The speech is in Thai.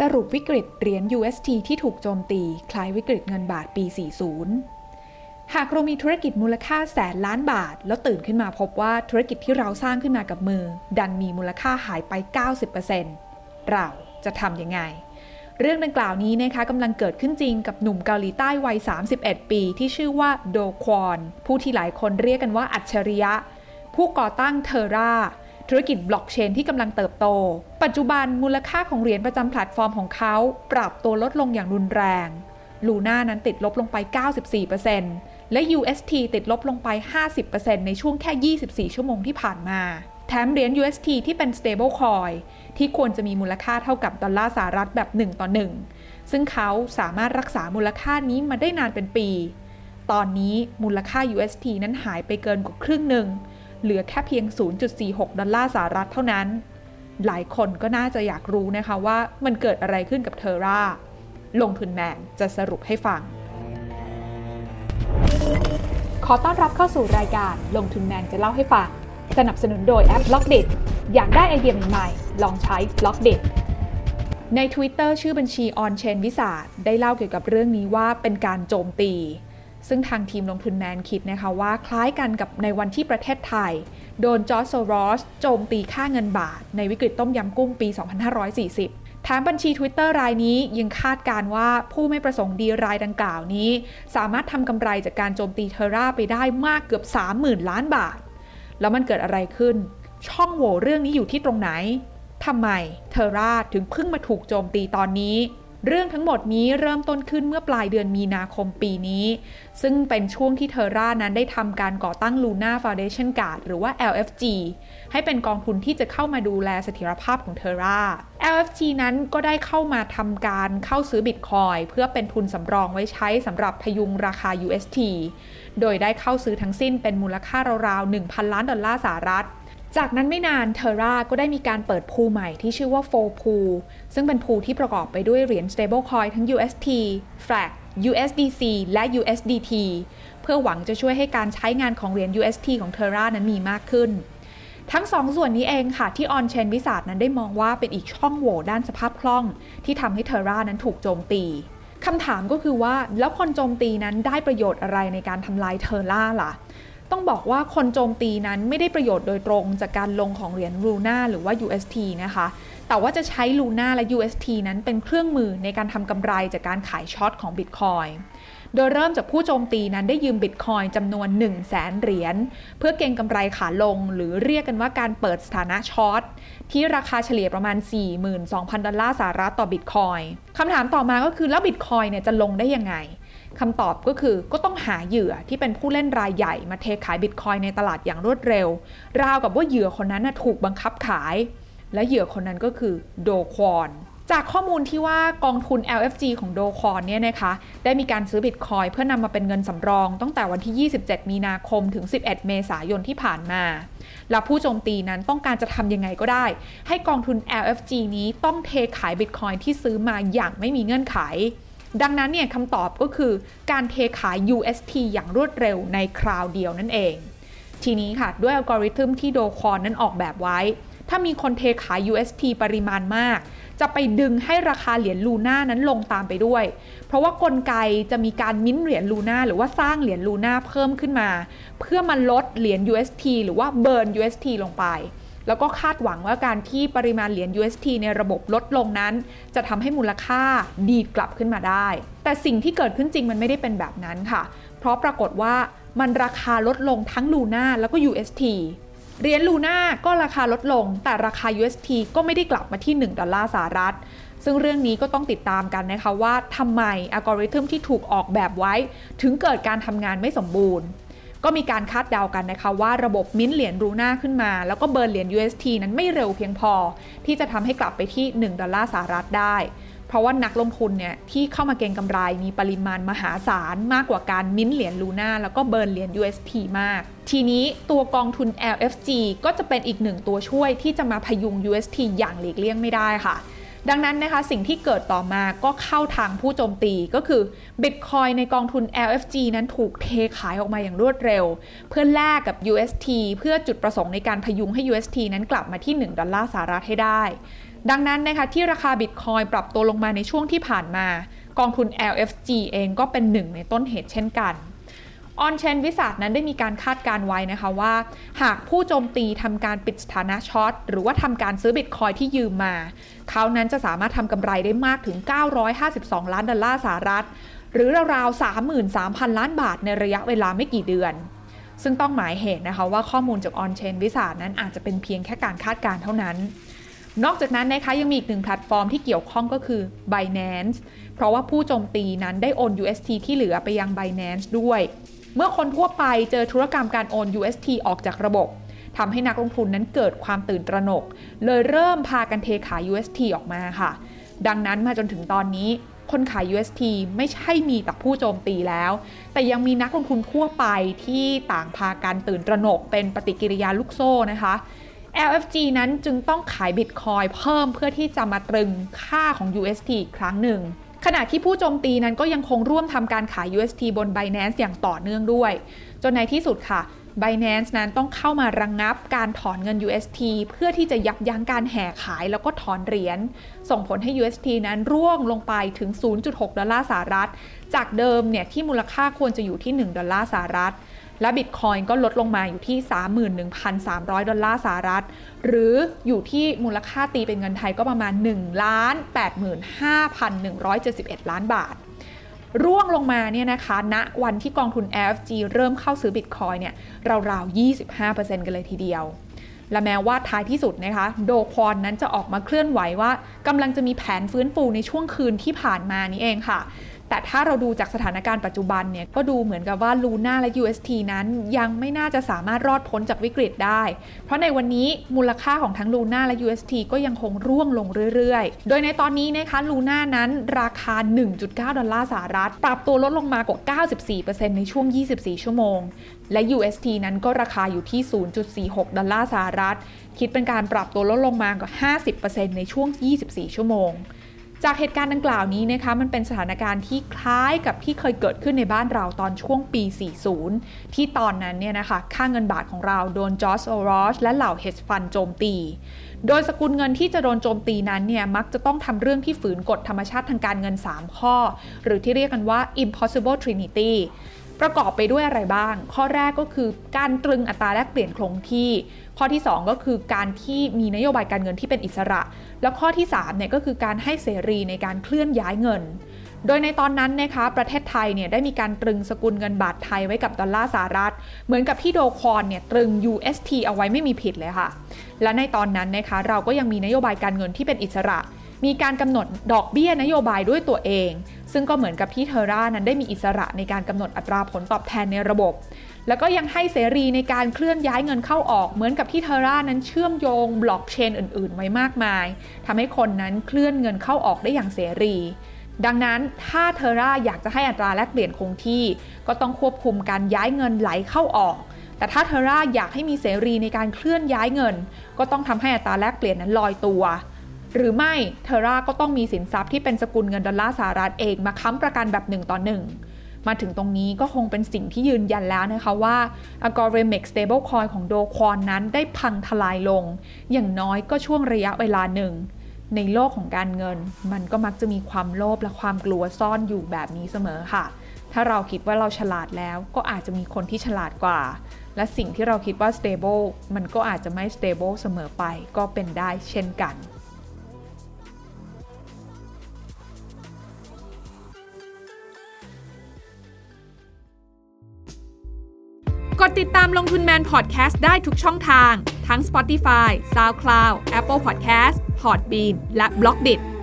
สรุปวิกฤตเหรียญ UST ที่ถูกโจมตี คล้ายวิกฤตเงินบาทปี 40 หากเรามีธุรกิจมูลค่าแสนล้านบาท แล้วตื่นขึ้นมาพบว่าธุรกิจที่เราสร้างขึ้นมากับมือ ดันมีมูลค่าหายไป 90%เราจะทำยังไง เรื่องดังกล่าวนี้นะคะกำลังเกิดขึ้นจริงกับหนุ่มเกาหลีใต้วัย 31 ปี ที่ชื่อว่าโดควอนผู้ที่หลายคนเรียกกันว่าอัจฉริยะ ผู้ก่อตั้งเทอร่า ธุรกิจบล็อกเชนที่กำลังเติบโต ปัจจุบันมูลค่าของเหรียญประจำแพลตฟอร์มของเขาปรับตัวลดลงอย่างรุนแรงลูน่านั้นติดลบลงไป 94%และ UST ติดลบลงไป 50%ในช่วงแค่ 24 ชั่วโมงที่ผ่านมา แถมเหรียญ UST ที่เป็น stable coin ที่ควรจะมีมูลค่าเท่ากับดอลลาร์สหรัฐแบบ 1 ต่อ 1 ซึ่งเขาสามารถรักษามูลค่านี้มาได้นานเป็นปี ตอนนี้มูลค่า UST นั้นหายไปเกินกว่าครึ่งหนึ่ง เหลือแค่เพียง 0.46 ดอลลาร์สหรัฐเท่านั้น หลายคนก็น่าจะอยากรู้นะคะว่ามันเกิดอะไรขึ้นกับ Terra ลงทุนแมนจะสรุปให้ฟัง ขอต้อนรับเข้าสู่รายการลงทุนแมนจะเล่าให้ฟัง สนับสนุนโดยแอป Blockdit อยากได้ไอเดียใหม่ๆลองใช้ Blockdit ใน Twitter ชื่อบัญชี On Chain วิสาได้เล่าเกี่ยวกับเรื่องนี้ว่าเป็นการโจมตี ซึ่งทางทีมลงทุนแมนคิดนะคะว่าคล้ายกันกับในวันที่ประเทศไทย โดนจอร์จโซรอสโจมตีค่าเงินบาท ในวิกฤตต้มยำกุ้งปี 2540แถมบัญชี Twitter รายนี้ยังคาดการว่าผู้ไม่ประสงค์ดีรายดังกล่าวนี้ สามารถทำกำไรจากการโจมตีเทอร่าไปได้มากเกือบ 30,000 ล้านบาท แล้วมันเกิดอะไรขึ้น ช่องโหว่เรื่องนี้อยู่ที่ตรงไหนทำไมเทอร่าถึงเพิ่งมาถูกโจมตีตอนนี้ เรื่องทั้งหมดนี้เริ่มต้นขึ้นเมื่อปลายเดือนมีนาคมปีนี้ ซึ่งเป็นช่วงที่เทอร่านั้นได้ทำการก่อตั้ง Luna Foundation Guard หรือว่า LFG ให้เป็นกองทุนที่จะเข้ามาดูแลเสถียรภาพของเทอร่า LFG นั้นก็ได้เข้ามาทำการเข้าซื้อบิตคอยเพื่อเป็นทุนสำรองไว้ใช้สำหรับพยุงราคา UST โดยได้เข้าซื้อทั้งสิ้นเป็นมูลค่าราวๆ 1,000 ล้านดอลลาร์สหรัฐ จากนั้นไม่นานเทอร่าก็ได้มีการเปิดพูใหม่ที่ชื่อว่าโฟพูซึ่งเป็นพูที่ประกอบไปด้วยเหรียญ stablecoin ทั้ง UST, FRAC, USDC และ USDT เพื่อหวังจะช่วยให้การใช้งานของเหรียญ UST ของเทอร่านั้นมีมากขึ้น ทั้งสองส่วนนี้เองค่ะ ที่ออนเชนวิสาดนั้นได้มองว่าเป็นอีกช่องโหว่ด้านสภาพคล่อง ที่ทำให้เทอร่านั้นถูกโจมตีคำถามก็คือว่าแล้วคนโจมตีนั้นได้ประโยชน์อะไรในการทำลายเทอร่าล่ะ ต้องบอกว่าคนโจมตีนั้นไม่ได้ประโยชน์โดยตรงจากการลงของเหรียญ Luna หรือว่า UST นะคะ แต่ว่าจะใช้ Luna และ UST นั้นเป็นเครื่องมือในการทำกำไรจากการขาย short ของ Bitcoin โดยเริ่มจากผู้โจมตีนั้นได้ยืมบิตคอยจำนวน 1 0 0 0 0แสนเหรียญเพื่อเก็งกำไรขาลง หรือเรียกกันว่าการเปิดสถานะ short ที่ราคาเฉลี่ยประมาณ 42,000 ดอลลาร์สหรัฐต่อบิตคอยคำถามต่อมาก็คือแล้วบิตคอยเนี่ยจะลงได้ยังไง คำตอบก็คือก็ต้องหาเหยื่อที่เป็นผู้เล่นรายใหญ่มาเทขายบิตคอยในตลาดอย่างรวดเร็ว ราวกับว่าเหยื่อคนนั้นถูกบังคับขาย และเหยื่อคนนั้นก็คือโดควอนจากข้อมูลที่ว่ากองทุน LFG ของโดคอนเนี่ยนะคะ ได้มีการซื้อบิตคอยเพื่อนำมาเป็นเงินสำรอง ตั้งแต่วันที่ 27 มีนาคมถึง 11 เมษายนที่ผ่านมา และผู้โจมตีนั้นต้องการจะทำยังไงก็ได้ ให้กองทุน LFG นี้ต้องเทขายบิตคอยที่ซื้อมาอย่างไม่มีเงื่อนไข ดังนั้นเนี่ยคำตอบก็คือการเทขาย UST อย่างรวดเร็วในคราวเดียวนั่นเอง ทีนี้ค่ะ ด้วยอัลกอริทึมที่โดคอนนั้นออกแบบไว้ ถ้ามีคนเทขาย UST ปริมาณมาก จะไปดึงให้ราคาเหรียญลูน่านั้นลงตามไปด้วย เพราะว่ากลไกจะมีการมิ้นเหรียญลูน่าหรือว่าสร้างเหรียญลูน่าเพิ่มขึ้นมา เพื่อมาลดเหรียญ UST หรือว่าเบิร์น UST ลงไป แล้วก็คาดหวังว่าการที่ปริมาณเหรียญ UST ในระบบลดลงนั้น จะทำให้มูลค่าดีดกลับขึ้นมาได้ แต่สิ่งที่เกิดขึ้นจริงมันไม่ได้เป็นแบบนั้นค่ะ เพราะปรากฏว่ามันราคาลดลงทั้งลูน่าแล้วก็ UST เหรียญลูน่าก็ราคาลดลง แต่ราคา UST ก็ไม่ได้กลับมาที่ 1 ดอลลาร์สหรัฐ ซึ่งเรื่องนี้ก็ต้องติดตามกันนะคะว่าทำไมอัลกอริทึมที่ถูกออกแบบไว้ ถึงเกิดการทำงานไม่สมบูรณ์ ก็มีการคาดเดากันนะคะว่าระบบมิ้นเหรียญรูน่าขึ้นมา แล้วก็เบิร์นเหรียญ UST นั้นไม่เร็วเพียงพอ ที่จะทำให้กลับไปที่ 1 ดอลลาร์สหรัฐได้ เพราะว่านักลงทุนเนี่ยที่เข้ามาเก็งกำไรมีปริมาณมหาศาลมากกว่าการมิ้นเหรียญลูน่าแล้วก็เบิร์นเหรียญ UST มาก ทีนี้ตัวกองทุน LFG ก็จะเป็นอีกหนึ่งตัวช่วยที่จะมาพยุง UST อย่างหลีกเลี่ยงไม่ได้ค่ะ ดังนั้นนะคะสิ่งที่เกิดต่อมาก็เข้าทางผู้โจมตีก็คือ Bitcoin ในกองทุน LFG นั้นถูกเทขายออกมาอย่างรวดเร็ว เพื่อแลกกับ UST เพื่อจุดประสงค์ในการพยุงให้ UST นั้นกลับมาที่ 1 ดอลลาร์สหรัฐให้ได้ ดังนั้นนะคะที่ราคาบิตคอยปรับตัวลงมาในช่วงที่ผ่านมา กองทุน LFG เองก็เป็นหนึ่งในต้นเหตุเช่นกัน On-chain Wizard นั้นได้มีการคาดการณ์ไว้นะคะว่า หากผู้โจมตีทำการปิดสถานะ short หรือว่าทำการซื้อบิตคอยที่ยืมมา เขานั้นจะสามารถทำกำไรได้มากถึง 952 ล้านดอลลาร์สหรัฐ หรือราวๆ33,000 ล้านบาทในระยะเวลาไม่กี่เดือน ซึ่งต้องหมายเหตุนะคะว่าข้อมูลจากออนเชนวิสัทนั้นอาจจะเป็นเพียงแค่การคาดการเท่านั้นนอกจากนั้นนะคะยังมีอีกหนึ่งแพลตฟอร์มที่เกี่ยวข้องก็คือ Binance เพราะว่าผู้โจมตีนั้นได้โอน UST ที่เหลือไปยัง Binance ด้วย เมื่อคนทั่วไปเจอธุรกรรมการโอน UST ออกจากระบบทำให้นักลงทุนนั้นเกิดความตื่นตระหนก เลยเริ่มพากันเทขาย UST ออกมาค่ะ ดังนั้นมาจนถึงตอนนี้ คนขาย UST ไม่ใช่มีแต่ผู้โจมตีแล้ว แต่ยังมีนักลงทุนทั่วไปที่ต่างพากันตื่นตระหนก เป็นปฏิกิริยาลูกโซ่นะคะ LFG นั้นจึงต้องขายบิตคอยเพิ่มเพื่อที่จะมาตรึงค่าของ UST อีกครั้งหนึ่ง ขณะที่ผู้โจมตีนั้นก็ยังคงร่วมทำการขาย UST บน Binance อย่างต่อเนื่องด้วย จนในที่สุดค่ะ Binance นั้นต้องเข้ามาระงงับการถอนเงิน UST เพื่อที่จะยับยั้งการแห่ขายแล้วก็ถอนเหรียญ ส่งผลให้ UST นั้นร่วงลงไปถึง 0.6 ดอลลาร์สหรัฐ จากเดิมเนี่ยที่มูลค่าควรจะอยู่ที่ 1 ดอลลาร์สหรัฐ และบิตคอยก็ลดลงมาอยู่ที่ 31,300 ดอลลาร์สหรัฐ หรืออยู่ที่มูลค่าตีเป็นเงินไทยก็ประมาณ 1 ล้าน85,171 ล้านบาท ร่วงลงมาเนี่ยนะคะณวันที่กองทุน FG เริ่มเข้าซื้อบิตคอยเนี่ยราวๆ 25%กันเลยทีเดียวและแม้ว่าท้ายที่สุดนะคะ โดควอนนั้นจะออกมาเคลื่อนไหวว่ากำลังจะมีแผนฟื้นฟูในช่วงคืนที่ผ่านมานี้เองค่ะ แต่ถ้าเราดูจากสถานการณ์ปัจจุบันเนี่ยก็ดูเหมือนกับว่าลูน่าและ UST นั้นยังไม่น่าจะสามารถรอดพ้นจากวิกฤตได้ เพราะในวันนี้มูลค่าของทั้งลูน่าและ UST ก็ยังคงร่วงลงเรื่อยๆ โดยในตอนนี้นะคะ Luna นั้นราคา 1.9 ดอลลาร์สหรัฐ ปรับตัวลดลงมากว่า 94%ในช่วง 24 ชั่วโมง และ UST นั้นก็ราคาอยู่ที่ 0.46 ดอลลาร์สหรัฐ คิดเป็นการปรับตัวลดลงมากว่า 50%ในช่วง 24 ชั่วโมง จากเหตุการณ์ดังกล่าวนี้นะคะมันเป็นสถานการณ์ที่คล้ายกับที่เคยเกิดขึ้นในบ้านเราตอนช่วงปี 40 ที่ตอนนั้นเนี่ยนะคะค่าเงินบาทของเราโดน George Soros และเหล่า hedge fund โจมตี โดยสกุลเงินที่จะโดนโจมตีนั้นเนี่ยมักจะต้องทำเรื่องที่ฝืนกฎธรรมชาติทางการเงิน 3 ข้อ หรือที่เรียกกันว่า impossible trinity ประกอบไปด้วยอะไรบ้าง ข้อแรกก็คือการตรึงอัตราแลกเปลี่ยนคงที่ ข้อที่ 2 ก็คือการที่มีนโยบายการเงินที่เป็นอิสระ แล้วข้อที่3เนี่ยก็คือการให้เสรีในการเคลื่อนย้ายเงิน โดยในตอนนั้นนะคะประเทศไทยเนี่ยได้มีการตรึงสกุลเงินบาทไทยไว้กับดอลลาร์สหรัฐ เหมือนกับที่โดคอนเนี่ยตรึง UST เอาไว้ไม่มีผิดเลยค่ะ และในตอนนั้นนะคะเราก็ยังมีนโยบายการเงินที่เป็นอิสระมีการกำหนดดอกเบี้ยนโยบายด้วยตัวเอง ซึ่งก็เหมือนกับที่เทอร่านั้นได้มีอิสระในการกำหนดอัตราผลตอบแทนในระบบ แล้วก็ยังให้เสรีในการเคลื่อนย้ายเงินเข้าออก เหมือนกับที่เทอร่านั้นเชื่อมโยงบล็อกเชนอื่นๆ ไว้มากมายทำให้คนนั้นเคลื่อนเงินเข้าออกได้อย่างเสรีดังนั้นถ้าเทอร่าอยากจะให้อัตราแลกเปลี่ยนคงที่ ก็ต้องควบคุมการย้ายเงินไหลเข้าออก แต่ถ้าเทอร่าอยากให้มีเสรีในการเคลื่อนย้ายเงิน ก็ต้องทำให้อัตราแลกเปลี่ยนนั้นลอยตัว หรือไม่เทอร่าก็ต้องมีสินทรัพย์ที่เป็นสกุลเงินดอลลาร์สหรัฐเองมาค้ำประกันแบบหนึ่งต่อหนึ่งมาถึงตรงนี้ก็คงเป็นสิ่งที่ยืนยันแล้วนะคะว่า Agoremic Stablecoin ของโดคอนนั้นได้พังทลายลง อย่างน้อยก็ช่วงระยะเวลาหนึ่ง ในโลกของการเงิน มันก็มักจะมีความโลภและความกลัวซ่อนอยู่แบบนี้เสมอค่ะ ถ้าเราคิดว่าเราฉลาดแล้วก็อาจจะมีคนที่ฉลาดกว่าและสิ่งที่เราคิดว่า stable มันก็อาจจะไม่ stable เสมอไปก็เป็นได้เช่นกัน กดติดตามลงทุนแมนพอดแคสต์ได้ทุกช่องทาง ทั้ง Spotify, SoundCloud, Apple Podcast, Podbean และ b l o กดิ